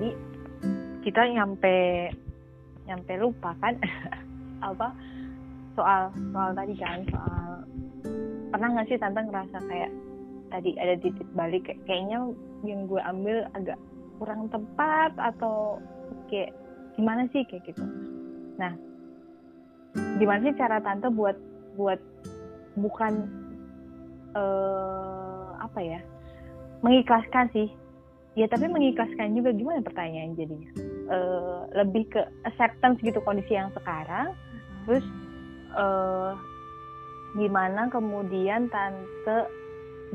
tadi kita nyampe nyampe lupa kan? Apa? Soal soal tadi kan soal pernah nggak sih tante ngerasa kayak tadi ada titik balik? Kayak, kayaknya yang gue ambil agak kurang tepat atau kayak gimana sih? Kayak gitu. Nah gimana sih cara tante buat buat bukan uh, apa ya? Mengikhlaskan sih ya tapi mengikhlaskan juga gimana pertanyaan jadinya? Uh, lebih ke acceptance gitu kondisi yang sekarang terus uh, gimana kemudian tante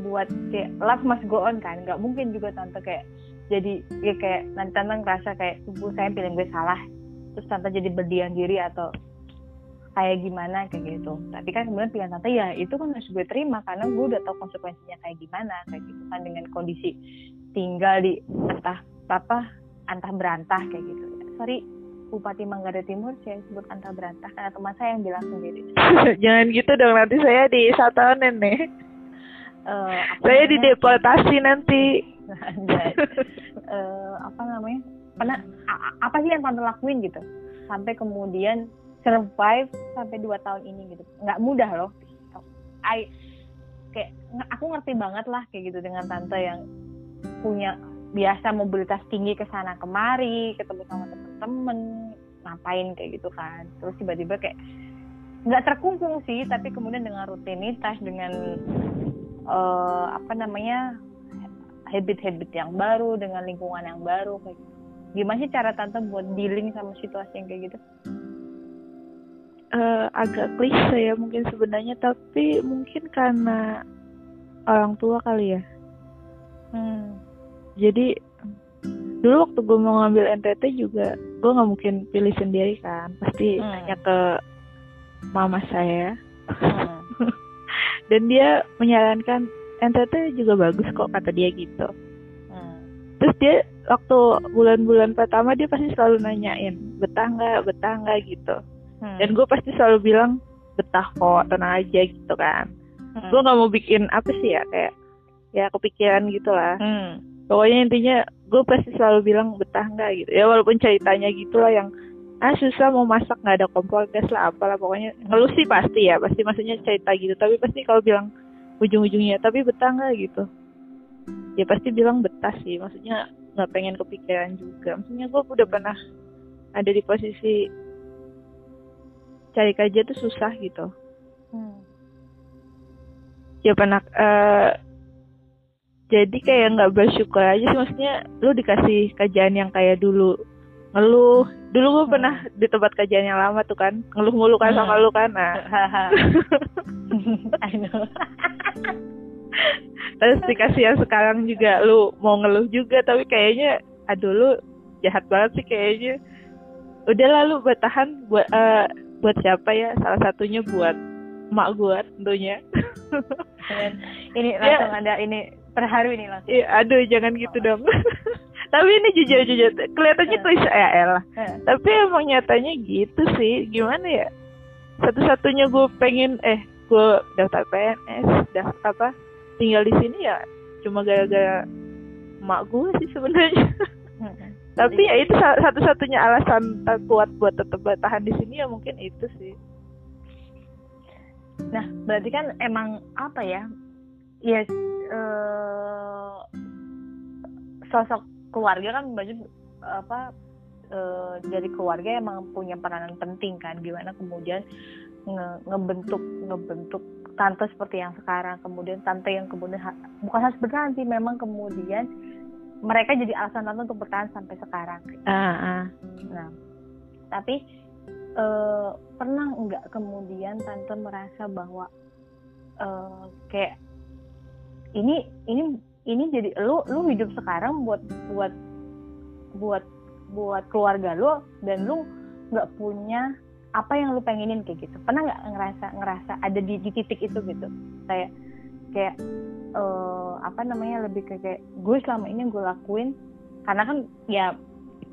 buat kayak love must go on kan? Nggak mungkin juga tante kayak jadi ya kayak nanti tante ngerasa kayak tubuh saya pilih gue salah. Terus tante jadi berdiam diri atau kayak gimana kayak gitu. Tapi kan kemudian pilihan tante ya itu kan harus gue terima karena gue udah tahu konsekuensinya kayak gimana kayak gitu kan dengan kondisi tinggal di entah apa antah berantah kayak gitu. Sorry Bupati Manggarai Timur saya sebut antah berantah karena teman saya yang bilang sendiri. Jangan gitu dong nanti saya di satu nih. Uh, saya dideportasi nanti. Uh, apa namanya? Pernah apa sih yang tante lakuin gitu? Sampai kemudian survive sampai dua tahun ini gitu. Nggak mudah loh. I kayak aku ngerti banget lah kayak gitu dengan tante yang punya biasa mobilitas tinggi ke sana kemari ketemu sama temen-temen ngapain kayak gitu kan. Terus tiba-tiba kayak nggak terkungkung sih tapi kemudian dengan rutinitas dengan uh, apa namanya habit-habit yang baru dengan lingkungan yang baru kayak gitu. gimana sih cara tante buat dealing sama situasi yang kayak gitu uh, agak klise ya mungkin sebenarnya tapi mungkin karena orang tua kali ya hmm. jadi dulu waktu gue mau ngambil NTT juga gue nggak mungkin pilih sendiri kan pasti hmm. nanya ke mama saya hmm. dan dia menyarankan NTT juga bagus kok kata dia gitu hmm. terus dia waktu bulan-bulan pertama dia pasti selalu nanyain betah nggak betah nggak gitu hmm. dan gue pasti selalu bilang betah kok tenang aja gitu kan. Hmm. gue nggak mau bikin apa sih ya kayak ya kepikiran gitu lah. Hmm. pokoknya intinya gue pasti selalu bilang betah nggak? gitu. Ya walaupun ceritanya gitulah yang ah susah mau masak nggak ada kompor gas lah apalah pokoknya ngeluh sih pasti ya pasti maksudnya cerita gitu. Tapi pasti kalau bilang ujung-ujungnya tapi betah nggak? gitu. Ya pasti bilang betah sih maksudnya nggak pengen kepikiran juga. Maksudnya gue udah pernah ada di posisi cari kerja tuh susah gitu hmm. ya pernah uh, jadi kayak nggak bersyukur aja sih maksudnya lu dikasih kerjaan yang kayak dulu ngeluh dulu gue hmm. pernah di tempat kerjaan yang lama tuh kan ngeluh mulu kan sama hmm. lu kan nah terus dikasih yang sekarang juga lu mau ngeluh juga tapi kayaknya aduh lu jahat banget sih kayaknya udah lalu bertahan buat uh, buat siapa ya? Salah satunya buat emak gue tentunya. Ini langsung ya. ada ini terharu ini langsung. Iya aduh jangan gitu dong. Tapi ini jujur jujur. Kelihatannya tuh ya elah tapi emang nyatanya gitu sih. Gimana ya? Satu-satunya gue pengen eh gue daftar PNS daftar apa tinggal di sini ya cuma gara-gara emak gue sih sebenarnya tapi ya itu satu-satunya alasan kuat buat tetap bertahan di sini ya mungkin itu sih. Nah berarti kan emang apa ya? Ya yes, uh, sosok keluarga kan banyak apa uh, dari keluarga emang punya peranan penting kan? Gimana kemudian nge ngebentuk ngebentuk tante seperti yang sekarang kemudian tante yang kemudian bukan harus berhenti memang kemudian mereka jadi alasan tante untuk bertahan sampai sekarang. Uh, uh. Nah, tapi uh, pernah nggak kemudian tante merasa bahwa uh, kayak ini ini ini jadi lu lu hidup sekarang buat buat buat buat keluarga lu dan lu nggak punya apa yang lu pengenin kayak gitu pernah nggak ngerasa ngerasa ada di, di titik itu gitu kayak kayak uh, apa namanya lebih ke kayak gue selama ini gue lakuin karena kan ya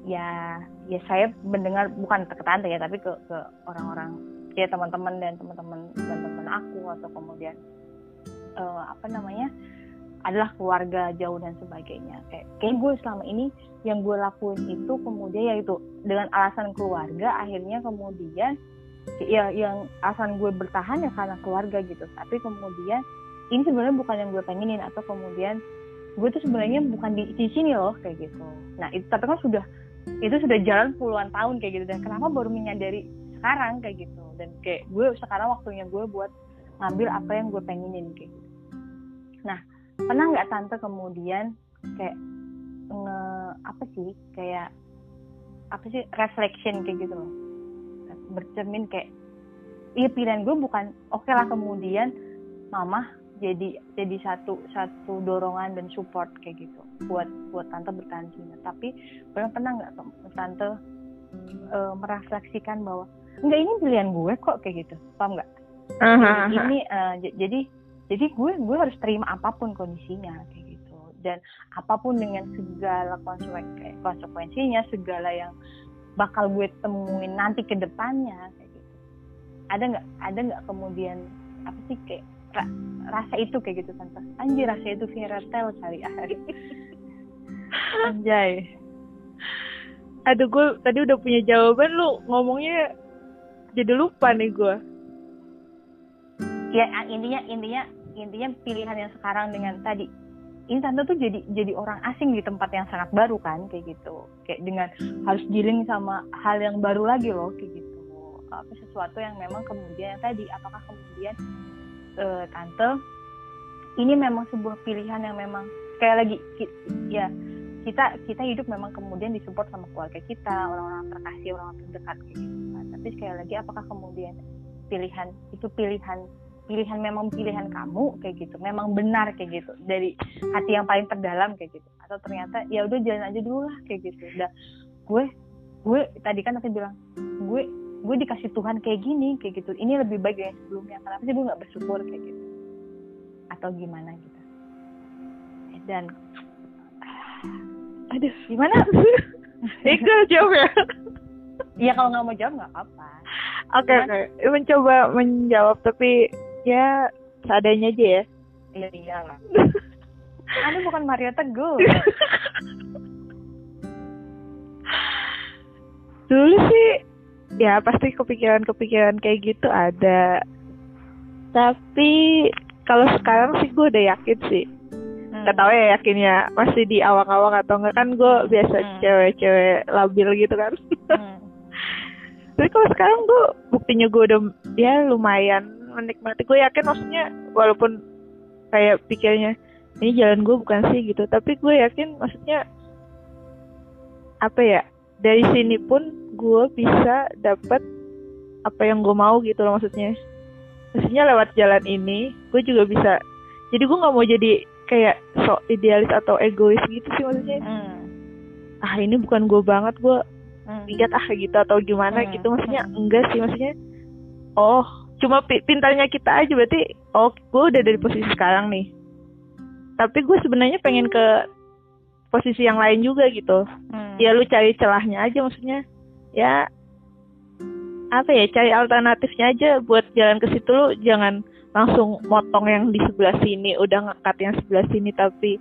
ya ya saya mendengar bukan ke tante ya tapi ke ke orang-orang ya teman-teman dan teman-teman dan teman aku atau kemudian uh, apa namanya adalah keluarga jauh dan sebagainya. Kayak kayak gue selama ini yang gue lakuin itu kemudian ya itu dengan alasan keluarga akhirnya kemudian ya yang alasan gue bertahan ya karena keluarga gitu. Tapi kemudian ini sebenarnya bukan yang gue pengenin atau kemudian gue tuh sebenarnya bukan di, di sini loh kayak gitu. Nah itu tapi kan sudah itu sudah jalan puluhan tahun kayak gitu dan kenapa baru menyadari sekarang kayak gitu. Dan kayak gue sekarang waktunya gue buat ngambil apa yang gue pengenin kayak gitu. Nah pernah nggak tante kemudian kayak nge apa sih kayak apa sih reflection kayak gitu loh? Bercermin kayak iya pilihan gue bukan oke okay lah kemudian mama jadi jadi satu satu dorongan dan support kayak gitu. Buat buat tante bertahan sini. Tapi pernah pernah nggak tante e, merefleksikan bahwa enggak ini pilihan gue kok kayak gitu. Paham nggak? Uh-huh. ini uh, jadi jadi gue gue harus terima apa pun kondisinya kayak gitu. Dan apa pun dengan segala konsekuensinya segala yang bakal gue temuin nanti ke depannya kayak gitu. Ada nggak ada nggak kemudian apa sih kayak ra, rasa itu kayak gitu tante. Anjir rasa itu tale kali ah anjay. Aduh gue tadi udah punya jawaban lu ngomongnya jadi lupa nih gue ya intinya intinya intinya pilihan yang sekarang dengan tadi. Ini tante tuh jadi jadi orang asing di tempat yang sangat baru kan kayak gitu. Kayak dengan harus dealing sama hal yang baru lagi loh kayak gitu. Apa sesuatu yang memang kemudian yang tadi apakah kemudian uh, tante ini memang sebuah pilihan yang memang kayak lagi ya kita kita hidup memang kemudian disupport sama keluarga kita orang-orang terkasih orang-orang terdekat kayak gitu. Kan tapi sekali lagi apakah kemudian pilihan itu pilihan pilihan memang pilihan kamu kayak gitu? Memang benar kayak gitu? Dari hati yang paling terdalam kayak gitu? Atau ternyata ya udah jalan aja dulu lah kayak gitu. Udah gue gue tadi kan aku bilang gue gue dikasih Tuhan kayak gini kayak gitu. Ini lebih baik dari sebelumnya kenapa sih gue nggak bersyukur kayak gitu. Atau gimana gitu. Dan aduh gimana? Ika jawab ya Iya kalau nggak mau jawab nggak apa-apa. Oke okay, oke. Okay. Mencoba menjawab tapi ya seadanya aja ya. Iya iya lah Anda bukan Mario Teguh. Dulu sih ya pasti kepikiran-kepikiran kayak gitu ada tapi kalau sekarang sih gue udah yakin sih hmm. Gak tau ya yakinnya masih di awang-awang atau enggak kan gue biasa hmm. cewek-cewek labil gitu kan hmm. tapi kalau sekarang gue buktinya gue udah ya lumayan menikmati gue yakin maksudnya walaupun kayak pikirnya ini jalan gue bukan sih gitu tapi gue yakin maksudnya apa ya dari sini pun gue bisa dapat apa yang gue mau gitu loh maksudnya maksudnya lewat jalan ini gue juga bisa jadi gue nggak mau jadi kayak sok idealis atau egois gitu sih maksudnya hmm. ah ini bukan gue banget gue hmm. lihat ah gitu atau gimana hmm. gitu maksudnya hmm. enggak sih maksudnya oh cuma pintarnya kita aja berarti oh gue udah dari posisi sekarang nih tapi gue sebenarnya pengen ke posisi yang lain juga gitu. Hmm. ya lu cari celahnya aja maksudnya. Ya apa ya cari alternatifnya aja buat jalan ke situ. Lu jangan langsung motong yang di sebelah sini udah ngekat yang sebelah sini tapi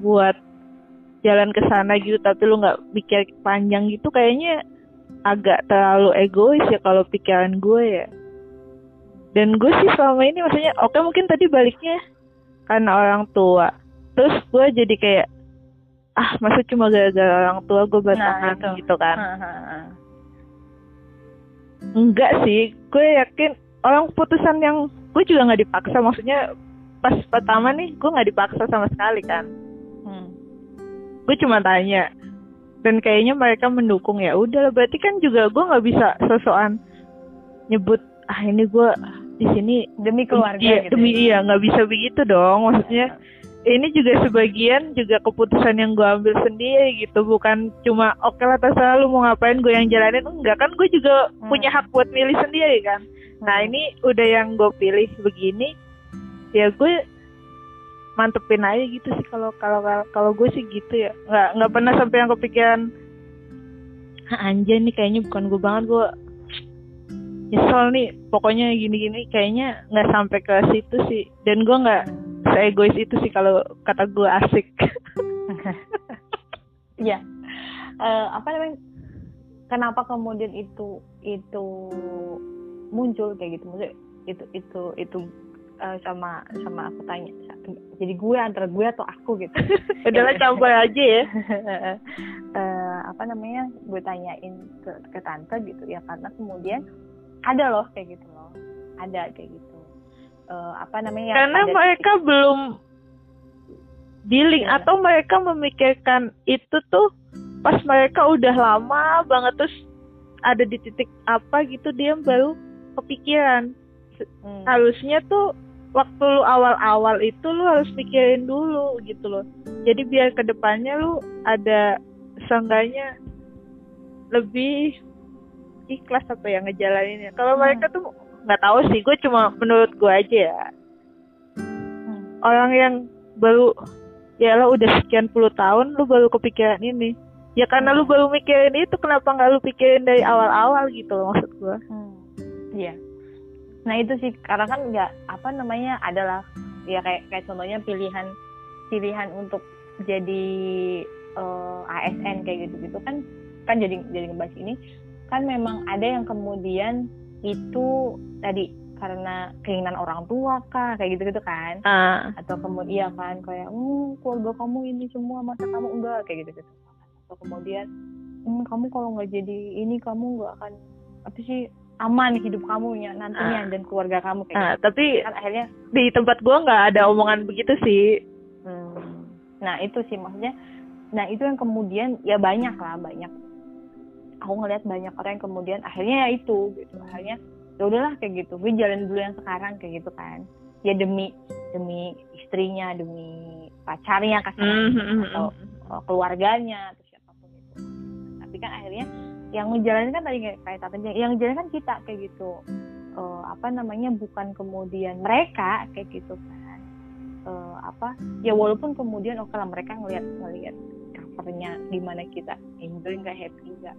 buat jalan ke sana gitu tapi lu nggak mikir panjang gitu kayaknya agak terlalu egois ya kalau pikiran gue ya. Dan gue sih selama ini maksudnya oke okay, mungkin tadi baliknya karena orang tua. Terus gue jadi kayak ah masa cuma gara-gara orang tua gue bertahan nah, gitu kan. Enggak sih gue yakin orang putusan yang gue juga nggak dipaksa. Maksudnya pas pertama nih gue nggak dipaksa sama sekali kan. Hmm. gue cuma tanya. Dan kayaknya mereka mendukung ya udah. Berarti kan juga gue nggak bisa sosokan nyebut ah ini gue di sini demi keluarga iya, gitu. demi iya nggak bisa begitu dong. Maksudnya ini juga sebagian juga keputusan yang gue ambil sendiri gitu. Bukan cuma oke okay lah terserah lu mau ngapain gue yang jalanin. Enggak kan gue juga hmm. punya hak buat milih sendiri kan. Nah hmm. ini udah yang gue pilih begini ya gue mantepin aja gitu sih. Kalau kalau kalau gue sih gitu ya. Nggak nggak pernah sampai yang kepikiran anjay nih kayaknya bukan gue banget gue nyesel nih pokoknya gini-gini. Kayaknya nggak sampai ke situ sih. Dan gue nggak egois itu sih kalau kata gue asik Iya. uh, apa namanya? Kenapa kemudian itu itu muncul kayak gitu? Maksudnya itu itu itu uh, sama sama aku tanya. Jadi gue antara gue atau aku gitu. Udahlah campur aja ya. uh, apa namanya? Gue tanyain ke ke tante gitu ya karena kemudian ada loh kayak gitu loh. Ada kayak gitu. Uh, apa namanya? Karena mereka titik. belum dealing ya. atau mereka memikirkan itu tuh pas mereka udah lama banget terus ada di titik apa gitu dia baru kepikiran hmm. harusnya tuh waktu lu awal-awal itu lu harus pikirin dulu gitu loh jadi biar ke depannya lu ada seenggaknya lebih ikhlas apa ya ngejalaninnya kalau hmm. mereka tuh nggak tahu sih gue cuma menurut gue aja ya. Orang yang baru ya lo udah sekian puluh tahun lu baru kepikiran ini. Ya karena lu baru mikirin itu kenapa nggak lu pikirin dari awal-awal gitu loh maksud gua. Hmm. iya. Nah itu sih karena kan nggak apa namanya adalah ya kayak kayak contohnya pilihan pilihan untuk jadi uh, eh, ASN kayak gitu gitu kan kan jadi jadi ngebahas ini. Kan memang ada yang kemudian itu tadi karena keinginan orang tua kah kayak gitu gitu kan uh. atau kemudian iya kan kayak hmm keluarga kamu ini semua masa kamu enggak kayak gitu gitu atau kemudian hmm, kamu kalau nggak jadi ini kamu nggak akan apa sih aman hidup kamu ya nantinya uh. dan keluarga kamu kayak uh, gitu. tapi kan akhirnya di tempat gua nggak ada omongan begitu sih hmm. nah itu sih maksudnya nah itu yang kemudian ya banyak lah banyak aku ngelihat banyak orang yang kemudian akhirnya ya itu gitu. Akhirnya ya udahlah kayak gitu. Gue jalan dulu yang sekarang kayak gitu kan. Ya demi demi istrinya demi pacarnya kasih mm -hmm. atau uh, keluarganya atau siapa pun itu. Tapi kan akhirnya yang ngejalanin kan tadi kayak tadi yang ngejalanin kan kita kayak gitu. Uh, apa namanya bukan kemudian mereka kayak gitu kan. Uh, apa ya walaupun kemudian oke okay lah mereka ngelihat ngelihat covernya gimana kita enjoy nggak happy nggak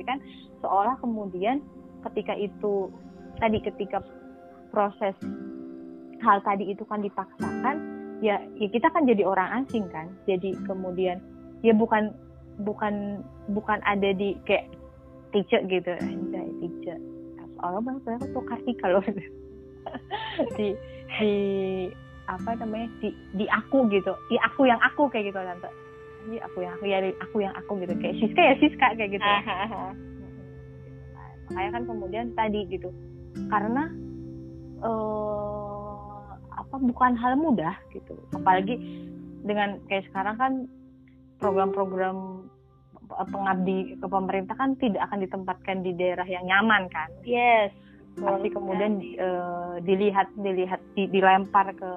tapi kan seolah kemudian ketika itu tadi ketika proses hal tadi itu kan dipaksakan ya ya kita kan jadi orang asing kan. Jadi kemudian ya bukan bukan bukan ada di kayak teacher gitu. Anjay teacher Allah bang saya tuh kasih kalau di di apa namanya di di aku gitu. Di aku yang aku kayak gitu tante di aku yang aku ya aku yang aku gitu. Kayak Siska ya Siska kayak gitu. Makanya kan kemudian tadi gitu. Karena uh, apa bukan hal mudah gitu. Apalagi dengan kayak sekarang kan program-program pengabdi ke pemerintah kan tidak akan ditempatkan di daerah yang nyaman kan. Yes pasti kemudian uh, dilihat dilihat di, dilempar ke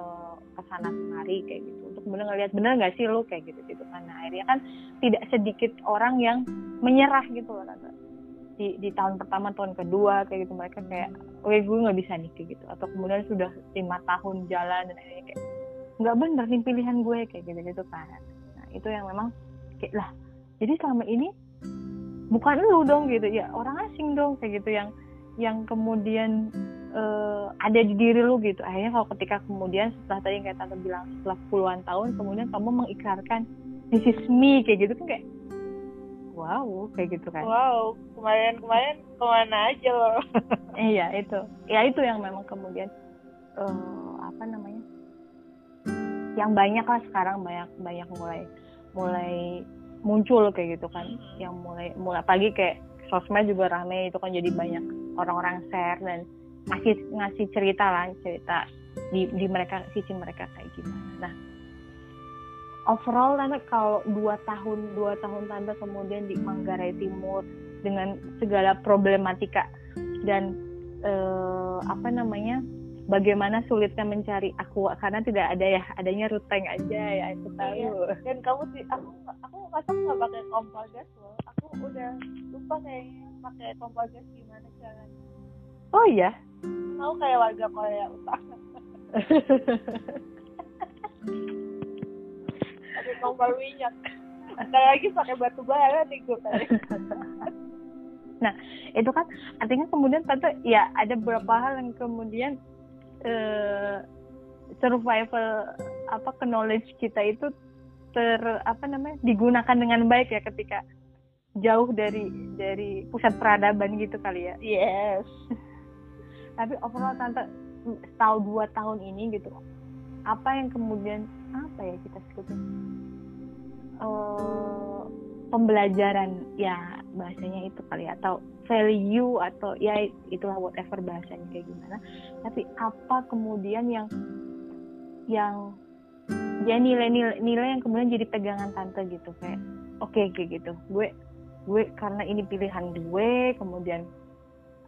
sana kemari kayak gitu. Untuk benar ngelihat benar nggak sih lo kayak gitu gitu karena akhirnya kan tidak sedikit orang yang menyerah gitu loh tante. Di di tahun pertama tahun kedua kayak gitu mereka kayak oke gue nggak bisa nih kayak gitu. Atau kemudian sudah lima tahun jalan dan akhirnya kayak nggak bener nih pilihan gue kayak gitu gitu kan. Nah itu yang memang kayak lah jadi selama ini bukan lu dong gitu. Ya orang asing dong kayak gitu yang yang kemudian uh, ada di diri lu gitu. Akhirnya kalau ketika kemudian setelah tadi kayak tante bilang setelah puluhan tahun kemudian kamu mengikrarkan this is me kayak gitu kan kayak wow kayak gitu kan. Wow kemarin kemarin ke mana aja loh iya itu. Ya itu yang memang kemudian uh, apa namanya yang banyak lah sekarang banyak banyak mulai mulai muncul kayak gitu kan. Hmm. yang mulai mulai pagi kayak sosmed juga rame itu kan jadi banyak orang-orang share dan ngasih ngasih cerita lah cerita di di mereka sisi mereka kayak gimana. Nah overall tante kalau dua tahun dua tahun tante kemudian di Manggarai Timur dengan segala problematika dan eh, apa namanya bagaimana sulitnya mencari aku karena tidak ada ya adanya ruteng aja ya aku tahu. Iya. dan kamu sih aku aku masa nggak pakai kompor gas loh. Aku udah lupa kayak pakai kompor gas gimana caranya oh iya? Mau kayak warga Korea Utara. Pakai kompor minyak ada lagi pakai batu bara nih gue nah itu kan artinya kemudian tentu ya ada beberapa hal yang kemudian eh, survival apa knowledge kita itu ter apa namanya digunakan dengan baik ya ketika jauh dari dari pusat peradaban gitu kali ya. Yes tapi overall tante setahun dua tahun ini gitu apa yang kemudian apa ya kita sebutin uh, pembelajaran ya bahasanya itu kali ya, atau value atau ya itulah whatever bahasanya kayak gimana. Tapi apa kemudian yang yang ya nilai-nilai nilai yang kemudian jadi pegangan tante gitu kayak oke okay, kayak gitu. Gue gue karena ini pilihan gue kemudian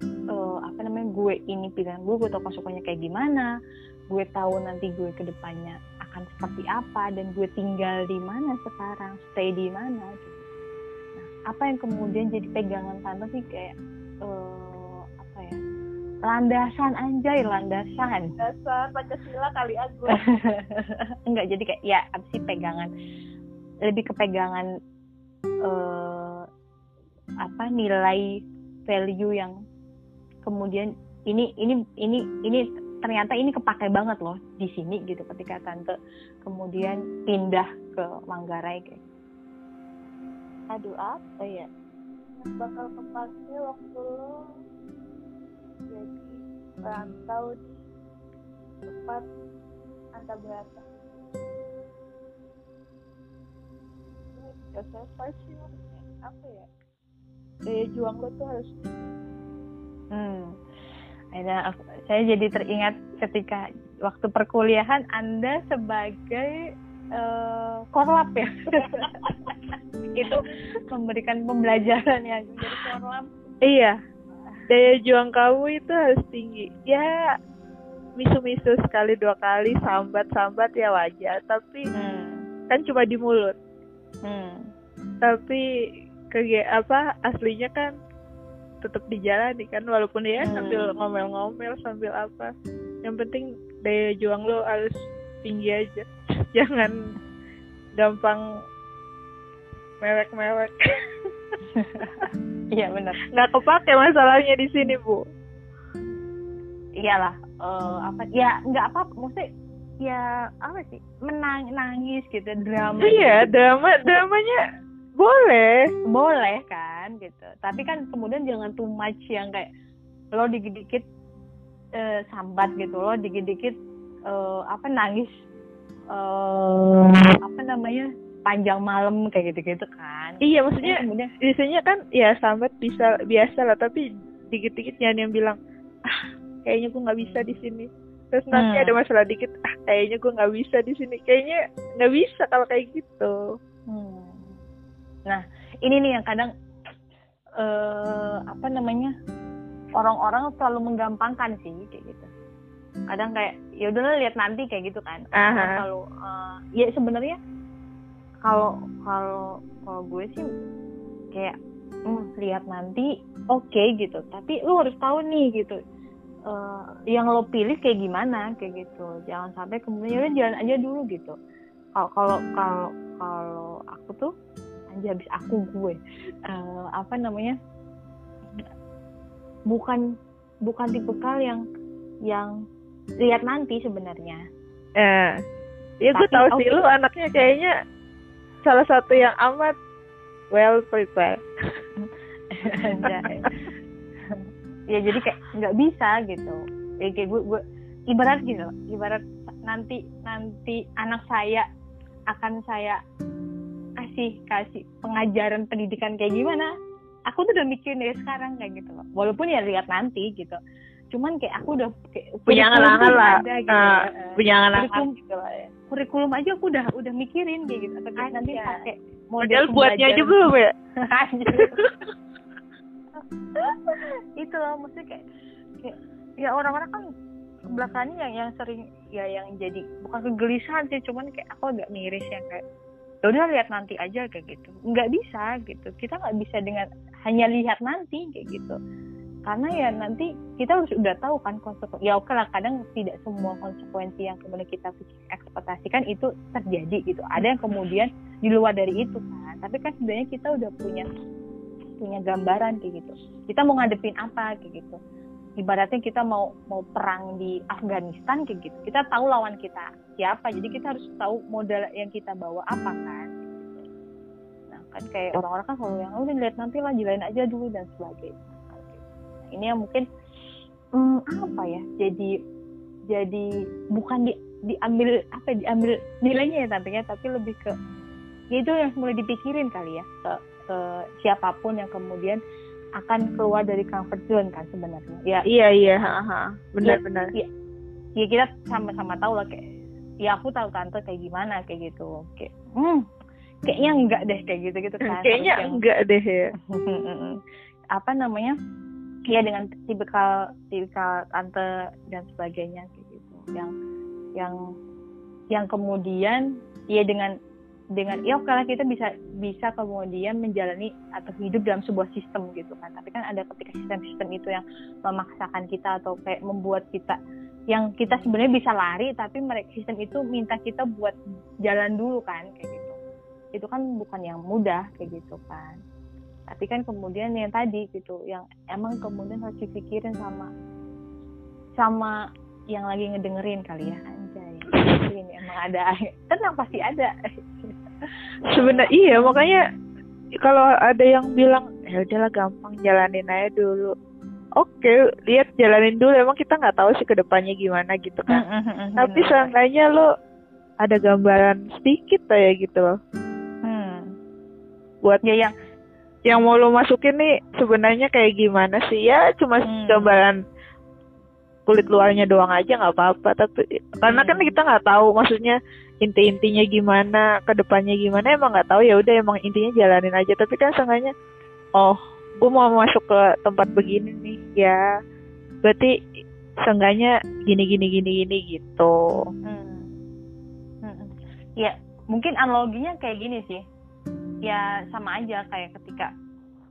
uh, apa namanya gue ini pilihan gue gue tau pasukannya kayak gimana gue tahu nanti gue ke depannya akan seperti apa dan gue tinggal di mana sekarang stay di mana gitu. nah apa yang kemudian jadi pegangan tante sih kayak uh, apa ya landasan anjay landasan dasar pancasila kali aku enggak jadi kayak ya apa sih pegangan lebih kepegangan uh, apa nilai value yang kemudian ini ini ini ini ternyata ini kepake banget loh di sini gitu ketika tante kemudian pindah ke Manggarai kayak. Aduh apa ya? Bakal kepake waktu lo jadi perantau di tempat anda berada. Siapa sih apa ya? Daya juang lo tuh harus hmm. Ada, saya jadi teringat ketika waktu perkuliahan Anda sebagai uh, korlap ya? Itu memberikan pembelajaran ya jadi korlap. Iya. Daya juang kamu itu harus tinggi. Ya misu-misu sekali dua kali sambat-sambat ya wajar. Tapi hmm. kan cuma di mulut. Hmm. tapi ke apa aslinya kan tetap dijalani kan walaupun ya hmm. sambil ngomel-ngomel sambil apa yang penting daya juang lo harus tinggi aja jangan gampang mewek-mewek Iya benar. Nggak kepake masalahnya di sini bu. Iyalah. Uh, apa? Ya nggak apa. Maksudnya ya apa sih? Menang nangis gitu drama. Iya gitu. drama dramanya boleh. Boleh kan gitu. Tapi kan kemudian jangan too much yang kayak lo dikit-dikit uh, sambat gitu lo dikit-dikit uh, apa nangis uh, apa namanya panjang malam kayak gitu-gitu kan iya maksudnya kemudian biasanya kan ya sambat bisa biasa lah tapi dikit-dikit jangan yang bilang ah kayaknya gue nggak bisa di sini terus nanti hmm. ada masalah dikit ah kayaknya gue nggak bisa di sini kayaknya nggak bisa kalau kayak gitu hmm. Nah ini nih yang kadang uh, apa namanya orang-orang selalu menggampangkan sih kayak gitu. Kadang kayak ya udahlah lihat nanti kayak gitu kan. Kalau uh, ya sebenarnya kalau kalau kalau gue sih kayak hmm, lihat nanti oke okay, gitu. Tapi lu harus tahu nih gitu uh, yang lo pilih kayak gimana kayak gitu. Jangan sampai kemudian ya jalan aja dulu gitu. Kalau kalau kalau kalau aku tuh aja habis aku gue uh, apa namanya bukan bukan tipe kal yang yang lihat nanti sebenarnya eh ya gue tahu okay. sih lu anaknya kayaknya salah satu yang amat well prepared. ya jadi kayak nggak bisa gitu. Ya, kayak gue, gue ibarat gitu, ibarat nanti nanti anak saya akan saya kasih kasih pengajaran pendidikan kayak gimana? Aku tuh udah mikirin dari sekarang kayak gitu loh. Walaupun ya lihat nanti gitu. Cuman kayak aku udah kayak, punya angan lah. gitu, uh, punya angan gitu lah ya. Kurikulum aja aku udah udah mikirin kayak gitu. Atau nanti pakai model buatnya aja belum ya? Itu loh maksudnya kayak, kayak ya orang-orang kan belakangnya yang yang sering ya yang jadi bukan kegelisahan sih cuman kayak aku agak miris yang kayak ya udah lihat nanti aja kayak gitu. Nggak bisa gitu. Kita nggak bisa dengan hanya lihat nanti kayak gitu. Karena ya nanti kita harus udah tahu kan konsekuensi ya oke lah kadang tidak semua konsekuensi yang kemudian kita ekspektasikan itu terjadi gitu. Ada yang kemudian di luar dari itu kan. Tapi kan sebenarnya kita udah punya punya gambaran kayak gitu. Kita mau ngadepin apa kayak gitu ibaratnya kita mau mau perang di Afghanistan kayak gitu kita tahu lawan kita siapa jadi kita harus tahu modal yang kita bawa apa kan. Nah kan kayak orang-orang kan kalau yang oh, udah lihat nanti lah jalanin aja dulu dan sebagainya. Nah, ini yang mungkin hmm, apa ya jadi jadi bukan di diambil apa ya, diambil nilainya ya tentunya tapi lebih ke ya itu yang mulai dipikirin kali ya ke, ke siapa pun yang kemudian akan keluar dari comfort zone kan sebenarnya. Ya iya iya benar ya, benar. ya, ya kita sama-sama tahu lah kayak ya aku tahu tante kayak gimana kayak gitu. Kayak hmm kayaknya enggak deh kayak gitu gitu kan kayaknya yang, enggak deh ya. Apa namanya? Ya dengan tipikal tipikal tante dan sebagainya kayak gitu. Yang yang yang kemudian ya dengan dengan ya oke kita bisa bisa kemudian menjalani atau hidup dalam sebuah sistem gitu kan. Tapi kan ada ketika sistem-sistem itu yang memaksakan kita atau kayak membuat kita yang kita sebenarnya bisa lari tapi mereka sistem itu minta kita buat jalan dulu kan kayak gitu. Itu kan bukan yang mudah kayak gitu kan. Tapi kan kemudian yang tadi gitu yang emang kemudian harus dipikirin sama sama yang lagi ngedengerin kali ya anjay. Ini emang ada tenang pasti ada sebenarnya iya makanya kalau ada yang bilang ya udahlah gampang jalanin aja dulu. Oke lihat jalanin dulu. Emang kita nggak tahu sih ke depannya gimana gitu kan. Mm -hmm, tapi seenggaknya lo ada gambaran sedikit ya gitu loh. Hmm. buat ya yang yang mau lo masukin nih sebenarnya kayak gimana sih? Ya cuma hmm. gambaran kulit luarnya doang aja nggak apa-apa tapi karena kan kita nggak tahu maksudnya inti-intinya gimana ke depannya gimana emang nggak tahu ya udah emang intinya jalanin aja. Tapi kan seenggaknya oh gue mau masuk ke tempat begini nih ya. Berarti seenggaknya gini gini gini gini gitu. Hmm. Hmm. ya mungkin analoginya kayak gini sih. Ya sama aja kayak ketika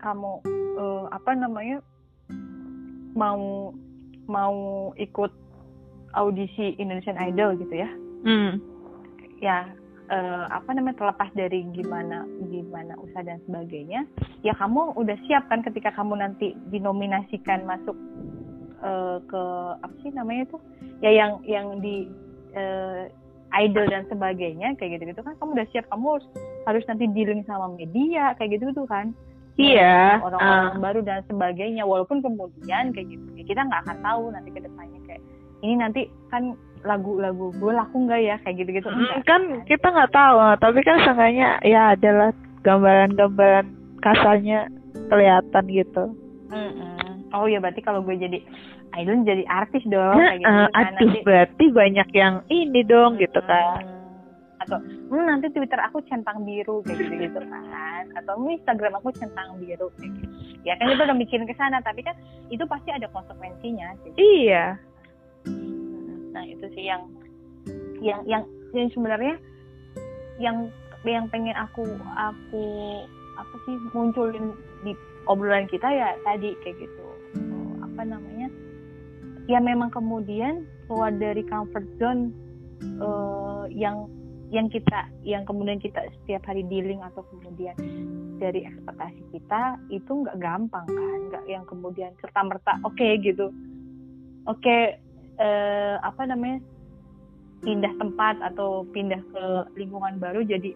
kamu uh, apa namanya mau mau ikut audisi Indonesian Idol gitu ya hmm. ya uh, apa namanya terlepas dari gimana gimana usaha dan sebagainya ya kamu udah siap kan ketika kamu nanti dinominasikan masuk uh, ke apa sih namanya itu ya yang yang di uh, idol dan sebagainya kayak gitu gitu kan kamu udah siap kamu harus harus nanti dealing sama media kayak gitu tuh kan iya orang-orang uh. baru dan sebagainya walaupun kemudian kayak gitu kita nggak akan tahu nanti ke depannya kayak ini nanti kan lagu-lagu gue laku nggak ya? Kayak gitu-gitu. Hmm, kan kita nggak tahu tapi kan seenggaknya ya adalah gambaran-gambaran kasarnya kelihatan gitu. Mm -mm. oh ya berarti kalau gue jadi idol jadi artis dong nah, kayak gitu uh, kan. aduh nanti, berarti banyak yang ini dong gitu kan atau hmm, nanti Twitter aku centang biru kayak gitu gitu kan. Atau hmm, Instagram aku centang biru kayak gitu. Ya kan itu udah mikirin ke sana tapi kan itu pasti ada konsekuensinya gitu. iya. Nah itu sih yang yang yang yang sebenarnya yang yang pengen aku aku apa sih munculin di obrolan kita ya tadi kayak gitu. Apa namanya? Ya memang kemudian keluar dari comfort zone uh, yang yang kita yang kemudian kita setiap hari dealing atau kemudian dari ekspektasi kita itu nggak gampang kan? Nggak yang kemudian serta merta oke okay, gitu. Oke okay, eh, apa namanya pindah tempat atau pindah ke lingkungan baru jadi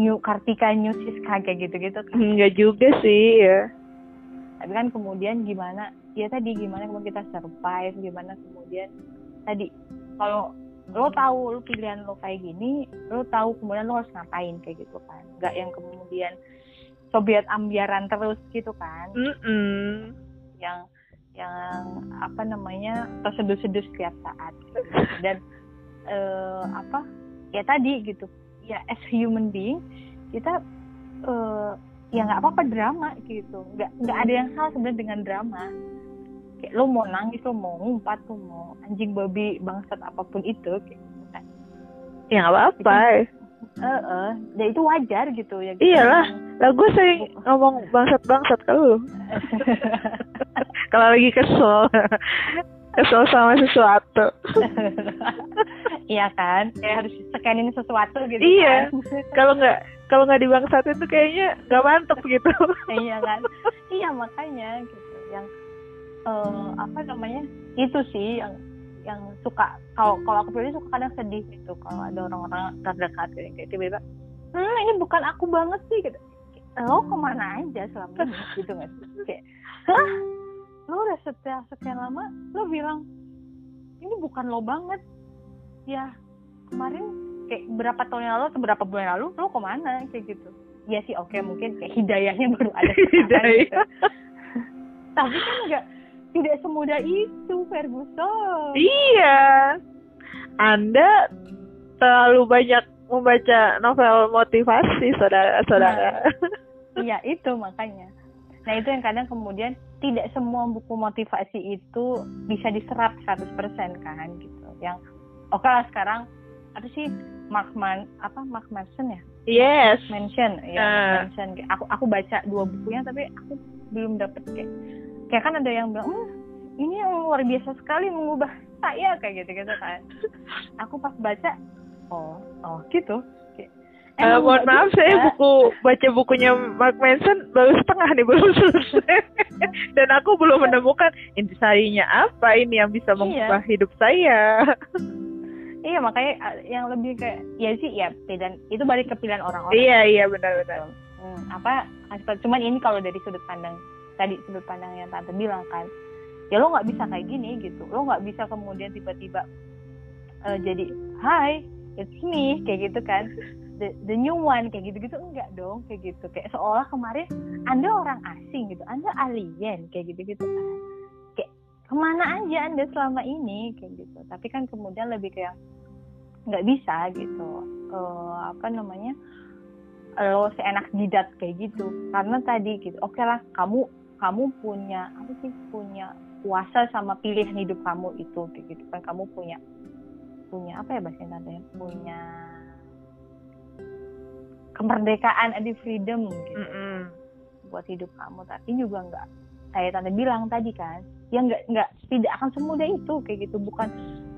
new Kartika new Siska kayak gitu gitu kan nggak juga sih ya. Tapi kan kemudian gimana ya tadi gimana kemudian kita survive gimana kemudian tadi kalau lo tahu lo pilihan lo kayak gini lo tahu kemudian lo harus ngapain kayak gitu kan. Nggak yang kemudian sobiet ambiaran terus gitu kan. Mm -mm. yang yang apa namanya terseduh-seduh setiap saat. Gitu. dan uh, apa ya tadi gitu. Ya as human being kita uh, ya nggak apa-apa drama gitu. Nggak nggak ada yang salah sebenarnya dengan drama kayak lo mau nangis lo mau ngumpat lo mau anjing babi bangsat apa pun itu kayak gitu kan. Ya nggak apa-apa. Eh uh, uh, ya itu wajar gitu ya gitu. iyalah. Lah gue sering ngomong bangsat bangsat ke kalau lagi kesel. Kesel sama sesuatu. Iya kan? Kayak harus scanin sesuatu gitu iya. kan? kalau nggak kalau nggak dibangsat itu kayaknya nggak mantep gitu. Iya kan? Iya makanya gitu. Yang uh, apa namanya itu sih yang yang suka kalau kalau aku pribadi suka kadang sedih gitu kalau ada orang-orang terdekat kayak kayak tiba-tiba hmm ini bukan aku banget sih gitu. Lo ke mana aja selama ini? Gitu nggak sih? Kayak hah? Lo udah setelah sekian lama lo bilang ini bukan lo banget ya kemarin kayak berapa tahun yang lalu atau berapa bulan lalu lo ke mana? Kayak gitu. Ya sih oke okay, mungkin kayak hidayahnya baru ada hidayah. gitu. tapi kan enggak tidak semudah itu Ferguson. Iya. Anda terlalu banyak membaca novel motivasi saudara-saudara. Nah, iya itu makanya. Nah itu yang kadang kemudian tidak semua buku motivasi itu bisa diserap 100% kan gitu. Yang oke okay lah sekarang apa sih Mark Man apa Mark Manson ya? Yes. Mention ya uh. mention aku aku baca dua bukunya tapi aku belum dapet kayak kayak kan ada yang bilang hmm, ini yang luar biasa sekali mengubah saya kayak gitu gitu kan. Aku pas baca oh oh gitu. Uh, mohon maaf bisa. saya buku baca bukunya Mark Manson baru setengah nih belum selesai. Dan aku belum menemukan intisarinya apa ini yang bisa iya. mengubah iya. hidup saya. Iya makanya yang lebih kayak ya sih ya dan itu balik ke pilihan orang-orang. Iya iya benar-benar. Hmm, apa cuman ini kalau dari sudut pandang tadi sudut pandang yang tante bilang kan ya lo nggak bisa kayak gini gitu. Lo nggak bisa kemudian tiba-tiba uh, jadi hai it's me kayak gitu kan. The, the new one kayak gitu-gitu. Enggak dong kayak gitu. Kayak seolah kemarin anda orang asing gitu. Anda alien kayak gitu-gitu kan. Kayak ke mana aja anda selama ini? kayak gitu. Tapi kan kemudian lebih kayak nggak bisa gitu. Uh, apa namanya lo seenak jidat kayak gitu. Karena tadi gitu oke okay lah kamu kamu punya apa sih punya kuasa sama pilihan hidup kamu itu kayak gitu kan. Kamu punya punya apa ya bahasa tante punya kemerdekaan ada freedom gitu. Mm -hmm. buat hidup kamu. Tapi juga nggak kayak tante bilang tadi kan yang nggak nggak tidak akan semudah itu kayak gitu. Bukan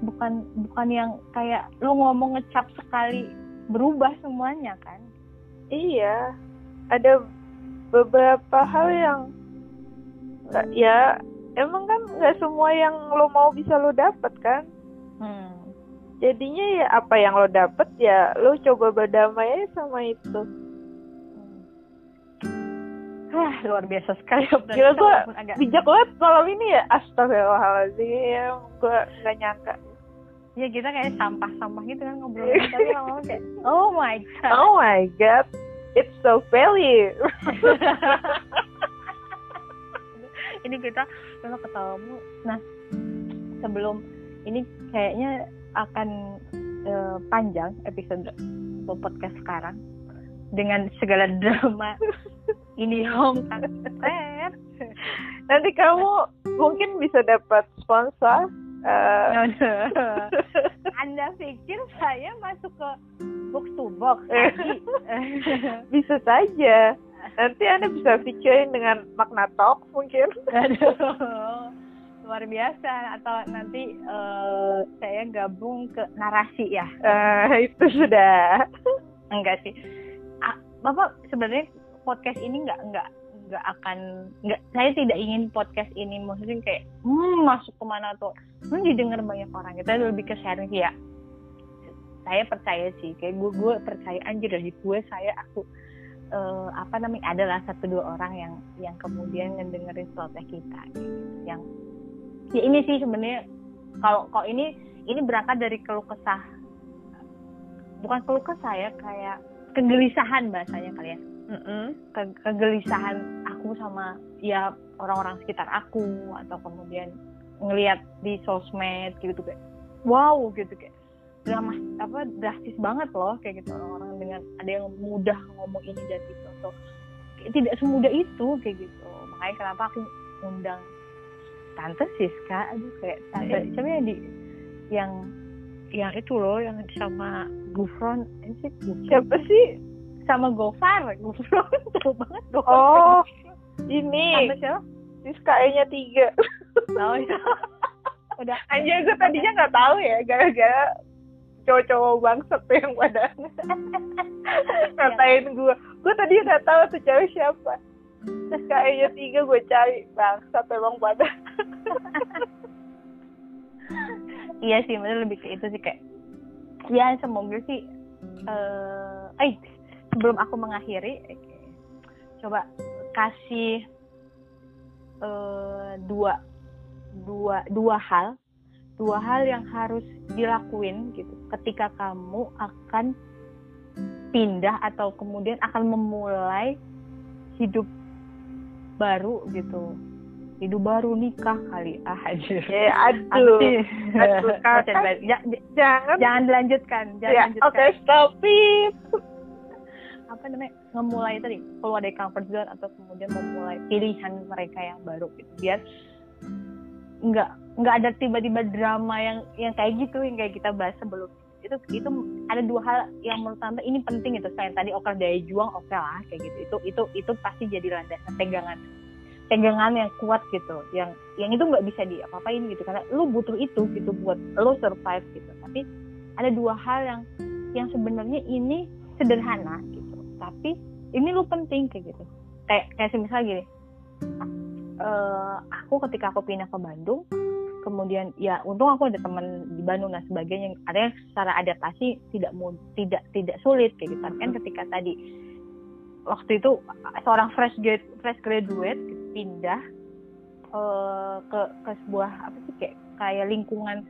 bukan bukan yang kayak lo ngomong ngecap sekali berubah semuanya kan. Iya. Ada beberapa hal yang nggak ya emang kan nggak semua yang lo mau bisa lo dapet kan? Hmm. Jadinya ya apa yang lo dapet ya lo coba berdamai sama itu. Wah, luar biasa sekali. Gila gue bijak banget malam ini ya. Astagfirullahaladzim Gue gak nyangka. Ya kita kayak sampah-sampah gitu kan ngobrol Tapi lama-lama kayak Oh my god. Oh my god It's so value Ini kita Kalau ketawamu Nah Sebelum Ini kayaknya akan uh, panjang episode podcast sekarang dengan segala drama ini home Nanti kamu mungkin bisa dapat sponsor. Uh... Anda pikir saya masuk ke box to box? bisa saja. Nanti Anda bisa featuring dengan Magna Talk mungkin. Aduh luar biasa. Atau nanti uh, saya gabung ke narasi ya? Uh, itu sudah. Enggak sih. Bapak sebenarnya podcast ini nggak nggak nggak akan nggak saya tidak ingin podcast ini maksudnya kayak hmm, masuk ke mana tuh hmm, didengar banyak orang. Kita lebih ke sharing sih ya. Saya percaya sih kayak gue gue percaya anjir dari gue saya aku uh, apa namanya adalah satu dua orang yang yang kemudian ngedengerin slotnya kita gitu. yang ya ini sih sebenarnya kalau kalau ini ini berangkat dari keluh kesah bukan keluh kesah ya kayak kegelisahan bahasanya kali ya mm -hmm. Ke, kegelisahan aku sama ya orang-orang sekitar aku atau kemudian ngelihat di sosmed gitu kayak wow gitu kayak drama apa drastis banget loh kayak gitu orang-orang dengan ada yang mudah ngomong ini dan itu atau tidak semudah itu kayak gitu. Makanya kenapa aku undang tante Siska aduh kayak tante eh. siapa yang di yang yang itu loh yang sama Gufron sih siapa sih? Sama Gofar Gufron. Tahu banget Gofar. Oh ini. Tante siapa? Siska nya tiga. Oh iya. Udah. Aja gue tadinya nggak tahu ya gara-gara cowok-cowok bangsat yang pada ngatain gue gue tadi nggak tahu tuh cewek siapa. Terus kayaknya tiga gue cari. Bangsat emang pada. Iya sih bener lebih ke itu sih kayak ya semoga sih uh, eh sebelum aku mengakhiri coba kasih uh, dua dua dua hal dua hal yang harus dilakuin gitu. Ketika kamu akan pindah atau kemudian akan memulai hidup baru gitu. Hidup baru nikah kali. Ah aja eh, aduh, aduh kan, jangan. Jangan dilanjutkan jangan ya, lanjutkan oke okay, stop it. Apa namanya? Memulai tadi keluar dari comfort zone atau kemudian memulai pilihan mereka yang baru gitu. Biar nggak nggak ada tiba-tiba drama yang yang kayak gitu yang kayak kita bahas sebelum. Itu itu ada dua hal yang menurut tante ini penting itu. Selain tadi oker daya juang oke okay lah kayak gitu. Itu itu itu pasti jadi landasan pegangan pegangan yang kuat gitu. Yang yang itu nggak bisa diapa-apain gitu. Karena lu butuh itu gitu buat lu survive gitu. Tapi ada dua hal yang yang sebenarnya ini sederhana gitu. Tapi ini lu penting kayak gitu. Kayak kayak misalnya gini uh, aku ketika aku pindah ke Bandung kemudian ya untung aku ada teman di Bandung dan sebagainya ada secara adaptasi tidak tidak tidak sulit kayak gitu. Kan hmm. ketika tadi waktu itu seorang fresh grad fresh graduate pindah uh, ke ke sebuah apa sih kayak kayak lingkungan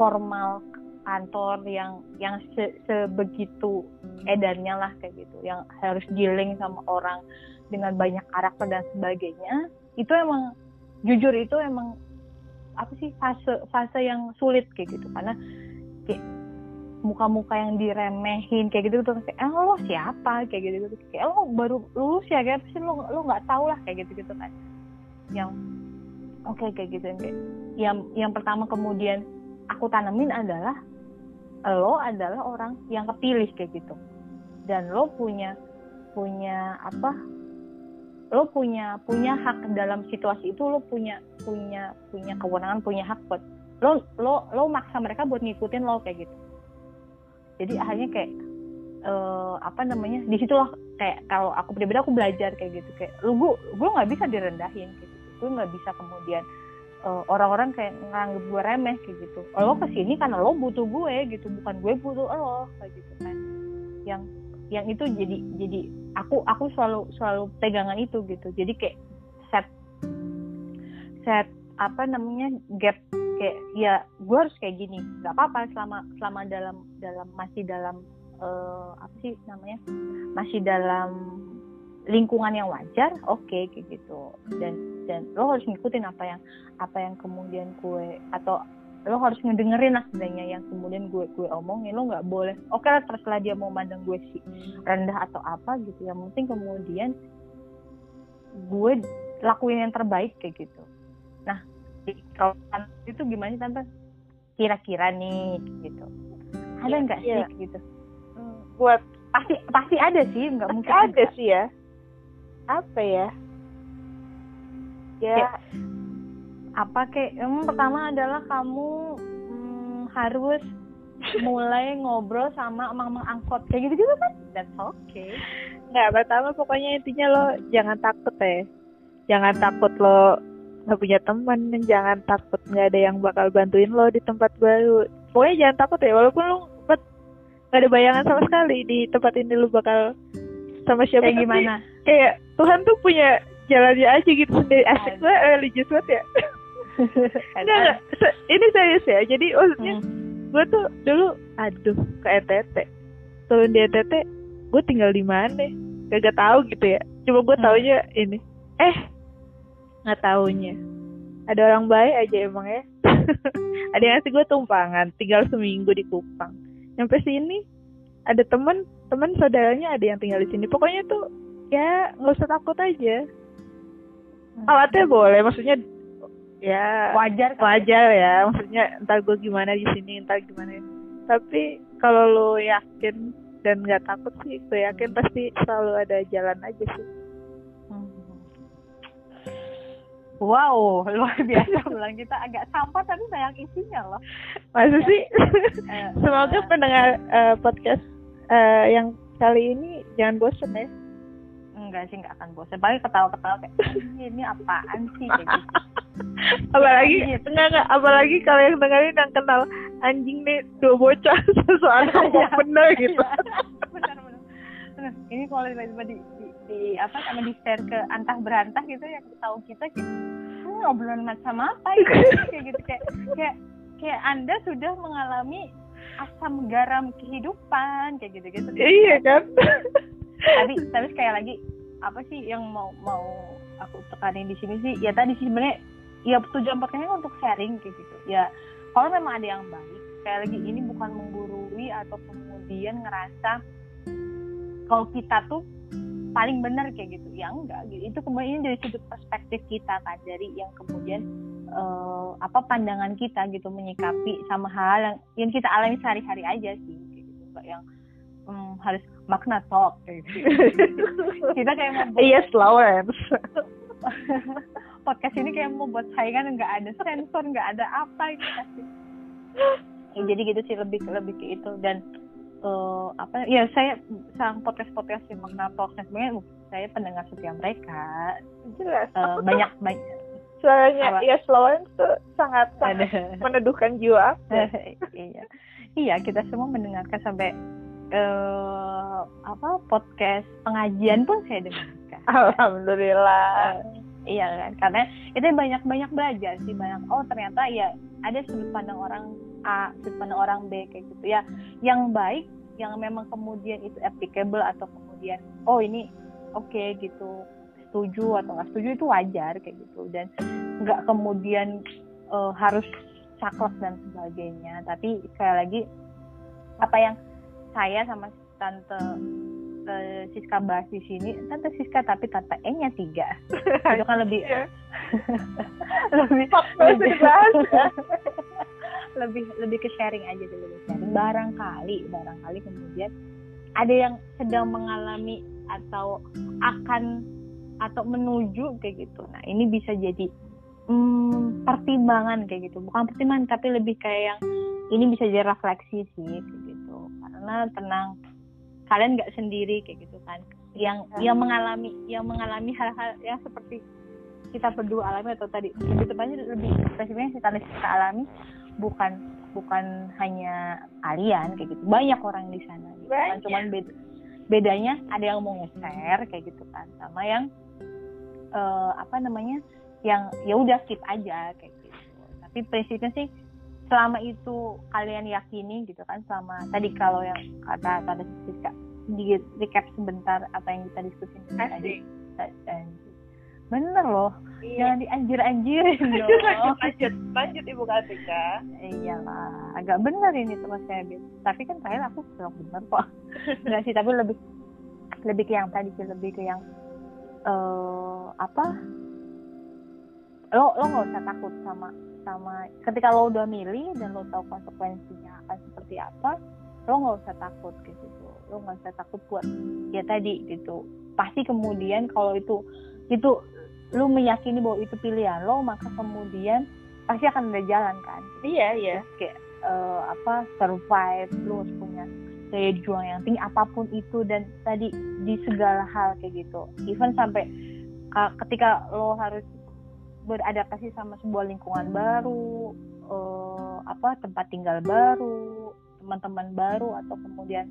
formal kantor yang yang se, sebegitu edarnya lah kayak gitu. Yang harus dealing sama orang dengan banyak karakter dan sebagainya itu emang jujur itu emang apa sih fase fase yang sulit kayak gitu. Karena kayak muka-muka yang diremehin kayak gitu tuh kayak eh, lo siapa? kayak gitu gitu. Kayak lo baru lulus ya kayak sih? Lo lo nggak tahu lah kayak gitu gitu kan. Yang oke okay, kayak gitu. Kayak yang yang pertama kemudian aku tanamin adalah lo adalah orang yang kepilih kayak gitu. Dan lo punya punya apa lo punya punya hak dalam situasi itu lo punya punya punya kewenangan punya hak buat lo lo lo maksa mereka buat ngikutin lo kayak gitu. Jadi akhirnya kayak uh, apa namanya di situlah kayak kalau aku pribadi aku belajar kayak gitu. Kayak lo gue gue nggak bisa direndahin kayak gitu. Gue nggak bisa kemudian uh, orang-orang kayak nganggep gue remeh kayak gitu. Lo ke sini karena lo butuh gue gitu bukan gue butuh lo kayak gitu kan. Yang yang itu jadi jadi aku aku selalu selalu pegangan itu gitu. Jadi kayak set set apa namanya gap. Kayak ya gue harus kayak gini. Nggak apa-apa selama selama dalam dalam masih dalam uh, apa sih namanya masih dalam lingkungan yang wajar oke okay, kayak gitu. Dan dan lo harus ngikutin apa yang apa yang kemudian gue atau lo harus ngedengerin lah sebenarnya yang kemudian gue gue omongin. Lo nggak boleh oke okay lah terserah dia mau mandang gue sih rendah atau apa gitu. Yang penting kemudian gue lakuin yang terbaik kayak gitu. Nah kalau itu gimana sih tante? Kira-kira nih gitu. Ada iya, nggak ya, sih gitu? Hmm, buat pasti pasti ada sih nggak mungkin ada sih ya. Apa ya? Ya apa kayak yang pertama adalah kamu hmm, harus mulai ngobrol sama emang-emang angkot. Kayak gitu gitu kan? That's okay nggak pertama pokoknya intinya lo jangan takut ya. Jangan takut lo nggak punya teman jangan takut nggak ada yang bakal bantuin lo di tempat baru. Pokoknya jangan takut ya walaupun lo nggak ada bayangan sama sekali di tempat ini lo bakal sama siapa kayak gimana? kayak Tuhan tuh punya jalannya aja gitu sendiri. Asik banget religius banget ya Enggak, ini serius ya. Jadi maksudnya hmm. gue tuh dulu aduh ke NTT. Turun di NTT, gue tinggal di mana? Gak tahu gitu ya. Cuma gue hmm. taunya ini. Eh, nggak taunya. Ada orang baik aja emang ya. ada yang ngasih gue tumpangan, tinggal seminggu di Kupang. Nyampe sini, ada temen, temen saudaranya ada yang tinggal di sini. Pokoknya tuh ya nggak usah takut aja. Hmm. Alatnya boleh, maksudnya ya wajar kan? wajar ya maksudnya entar gue gimana di sini entar gimana tapi kalau lo yakin dan nggak takut sih gue yakin pasti selalu ada jalan aja sih hmm. Wow, luar biasa bilang kita agak sampah tapi banyak isinya loh. Masa ya. sih? Eh, Semoga uh, pendengar uh, podcast uh, yang kali ini jangan bosan ya. Enggak sih nggak akan bosan paling ketawa-ketawa kayak ini apaan sih? Kayak gitu. Apalagi gitu. enggak enggak. Apalagi kalau yang dengerin yang kenal anjing nih dua bocah soalnya ya, bener gitu. Benar benar ini kalau tiba-tiba di, di, di apa sama di share ke antah berantah gitu yang tahu kita gitu hmm, obrolan macam apa gitu kayak gitu. Kayak kayak kayak anda sudah mengalami asam garam kehidupan kayak gitu gitu iya kan? Tapi tapi sekali lagi apa sih yang mau mau aku tekanin di sini sih? Ya tadi sih sebenarnya ya tujuan podcastnya untuk sharing kayak gitu. Ya kalau memang ada yang baik sekali lagi ini bukan menggurui atau kemudian ngerasa kalau kita tuh paling benar kayak gitu. Ya enggak gitu. Itu kemudian dari sudut perspektif kita kan dari yang kemudian uh, apa pandangan kita gitu menyikapi sama hal yang yang kita alami sehari-hari aja sih kayak gitu. Enggak yang um, harus makna talk. Kayak gitu. kita kayak mau yes Lawrence podcast ini kayak mau buat saingan nggak ada sensor nggak ada apa gitu kasih ya, jadi gitu sih lebih lebih ke itu. Dan uh, apa ya saya sang podcast podcast yang mengenal podcast sebenarnya saya pendengar setia mereka. Jelas. Uh, banyak banyak. suaranya ya Lawrence tuh sangat, sangat meneduhkan jiwa iya. Iya kita semua mendengarkan sampai uh, apa podcast pengajian pun saya dengarkan. Alhamdulillah. Uh, iya kan karena itu banyak banyak belajar sih banyak oh ternyata ya ada sudut pandang orang A sudut pandang orang B kayak gitu. Ya yang baik yang memang kemudian itu applicable atau kemudian oh ini oke okay, gitu setuju atau nggak setuju itu wajar kayak gitu. Dan nggak kemudian uh, harus saklek dan sebagainya. Tapi sekali lagi apa yang saya sama tante uh, Siska bahas di sini. Tante Siska tapi tanpa E nya tiga. Itu kan lebih yeah. lebih lebih, lebih lebih ke sharing aja dulu. Sharing. Barangkali barangkali kemudian ada yang sedang mengalami atau akan atau menuju kayak gitu. Nah ini bisa jadi hmm, pertimbangan kayak gitu. Bukan pertimbangan tapi lebih kayak yang ini bisa jadi refleksi sih karena tenang. Kalian nggak sendiri kayak gitu kan. Yang yang mengalami yang mengalami hal-hal yang seperti kita berdua alami atau tadi lebih tepatnya lebih spesifiknya kita kita alami bukan bukan hanya kalian kayak gitu. Banyak orang di sana gitu kan. Cuman beda bedanya ada yang mau nge-share kayak gitu kan. Sama yang uh, apa namanya yang ya udah skip aja kayak gitu. Tapi prinsipnya sih selama itu kalian yakini gitu kan selama tadi kalau yang kata kata Siska di recap sebentar apa yang kita diskusin tadi. Bener loh iya. jangan dianjir-anjirin dong. Lanjut lanjut ibu Kartika. Iyalah agak bener ini mas saya tapi kan terakhir aku bilang bener kok. Nggak sih tapi lebih lebih ke yang tadi sih lebih ke yang uh, apa? Lo lo nggak usah takut sama sama ketika lo udah milih dan lo tahu konsekuensinya akan seperti apa lo nggak usah takut gitu lo nggak usah takut buat ya tadi gitu. Pasti kemudian kalau itu itu lo meyakini bahwa itu pilihan lo maka kemudian pasti akan ada jalan kan? Iya iya. Kayak uh, apa survive lo harus punya daya juang yang tinggi apa pun itu dan tadi di segala hal kayak gitu. Even sampai uh, ketika lo harus beradaptasi sama sebuah lingkungan baru uh, apa tempat tinggal baru teman-teman baru atau kemudian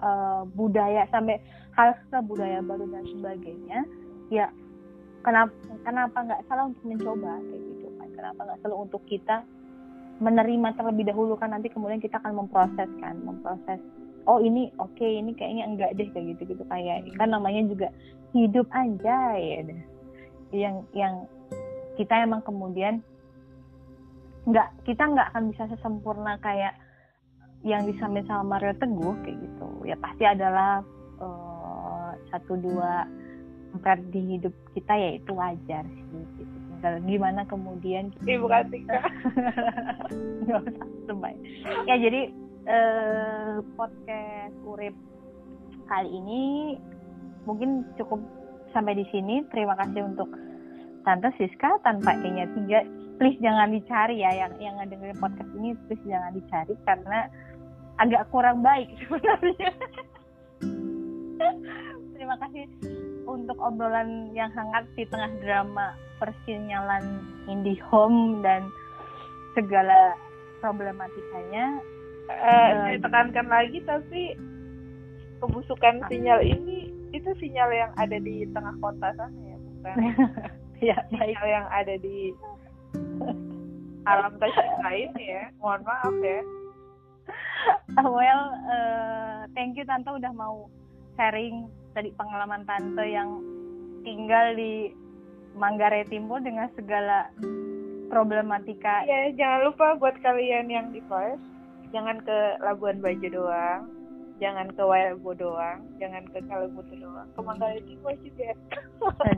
uh, budaya sampai hal budaya baru dan sebagainya ya kenapa kenapa nggak salah untuk mencoba kayak gitu kan. Kenapa nggak salah untuk kita menerima terlebih dahulu kan nanti kemudian kita akan memproses kan. Memproses oh ini oke okay, ini kayaknya enggak deh kayak gitu gitu kayak kan namanya juga hidup aja ya deh yang yang kita emang kemudian nggak kita nggak akan bisa sesempurna kayak yang disampaikan sama Mario Teguh kayak gitu. Ya pasti adalah uh, satu dua tempat di hidup kita ya itu wajar sih gitu. Tinggal gimana kemudian ibu Katika nggak usah ya jadi uh, podcast urip kali ini mungkin cukup sampai di sini. Terima kasih untuk Tante Siska tanpa E-nya tiga. Please jangan dicari ya yang yang ngedengerin podcast ini. Please jangan dicari karena agak kurang baik sebenarnya. terima kasih untuk obrolan yang hangat di tengah drama persinyalan IndiHome dan segala problematikanya. Saya tekankan lagi tapi kebusukan sinyal ini itu sinyal yang ada di tengah kota sana ya bukan ya, sinyal baik. yang ada di alam tasik lain ya mohon maaf ya well uh, thank you tante udah mau sharing tadi pengalaman tante yang tinggal di Manggarai Timur dengan segala problematika. Ya, jangan lupa buat kalian yang di Pers, jangan ke Labuan Bajo doang, jangan ke Wairebo doang, jangan ke Kalimutu doang, ke Manggarai Timur juga.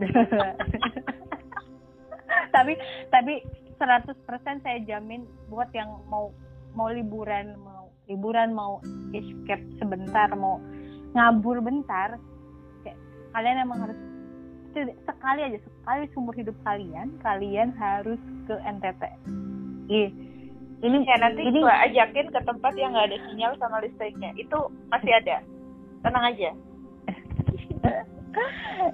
tapi tapi 100% saya jamin buat yang mau mau liburan, mau liburan mau escape sebentar, mau ngabur bentar, kayak kalian emang harus sekali aja sekali seumur hidup kalian kalian harus ke NTT Ih, ini ya nanti ini gua ajakin ke tempat yang nggak ada sinyal sama listriknya. Itu masih ada. Tenang aja.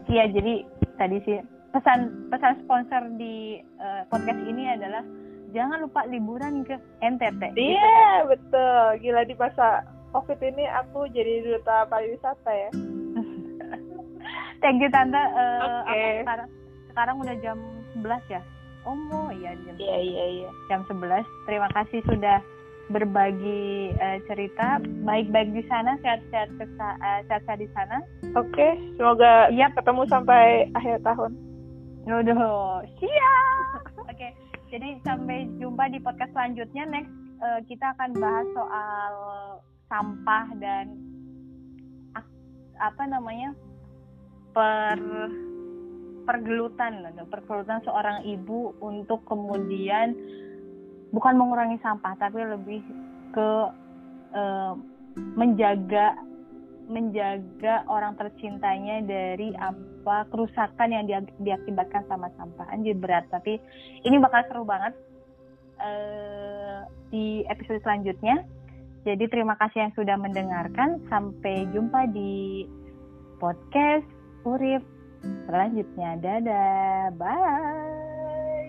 Iya jadi tadi sih pesan pesan sponsor di uh, podcast ini adalah jangan lupa liburan ke NTT iya yeah, gitu. betul. Gila di masa covid ini aku jadi duta pariwisata ya. Thank you tante. Uh, okay. sekarang sekarang udah jam 11 ya oh mau iya jam iya iya iya jam 11 terima kasih sudah berbagi uh, cerita baik-baik di sana sehat-sehat uh, sehat-sehat di sana oke okay. semoga iya ketemu sampai akhir tahun Yaudah, siap. Oke, okay. jadi sampai jumpa di podcast selanjutnya. Next, uh, kita akan bahas soal sampah dan apa namanya per pergelutan pergelutan seorang ibu untuk kemudian bukan mengurangi sampah tapi lebih ke uh, menjaga menjaga orang tercintanya dari apa kerusakan yang dia, diakibatkan sama sampah. Anjir berat. Tapi ini bakal seru banget uh, di episode selanjutnya. Jadi terima kasih yang sudah mendengarkan. Sampai jumpa di podcast Urip selanjutnya. Dadah, bye.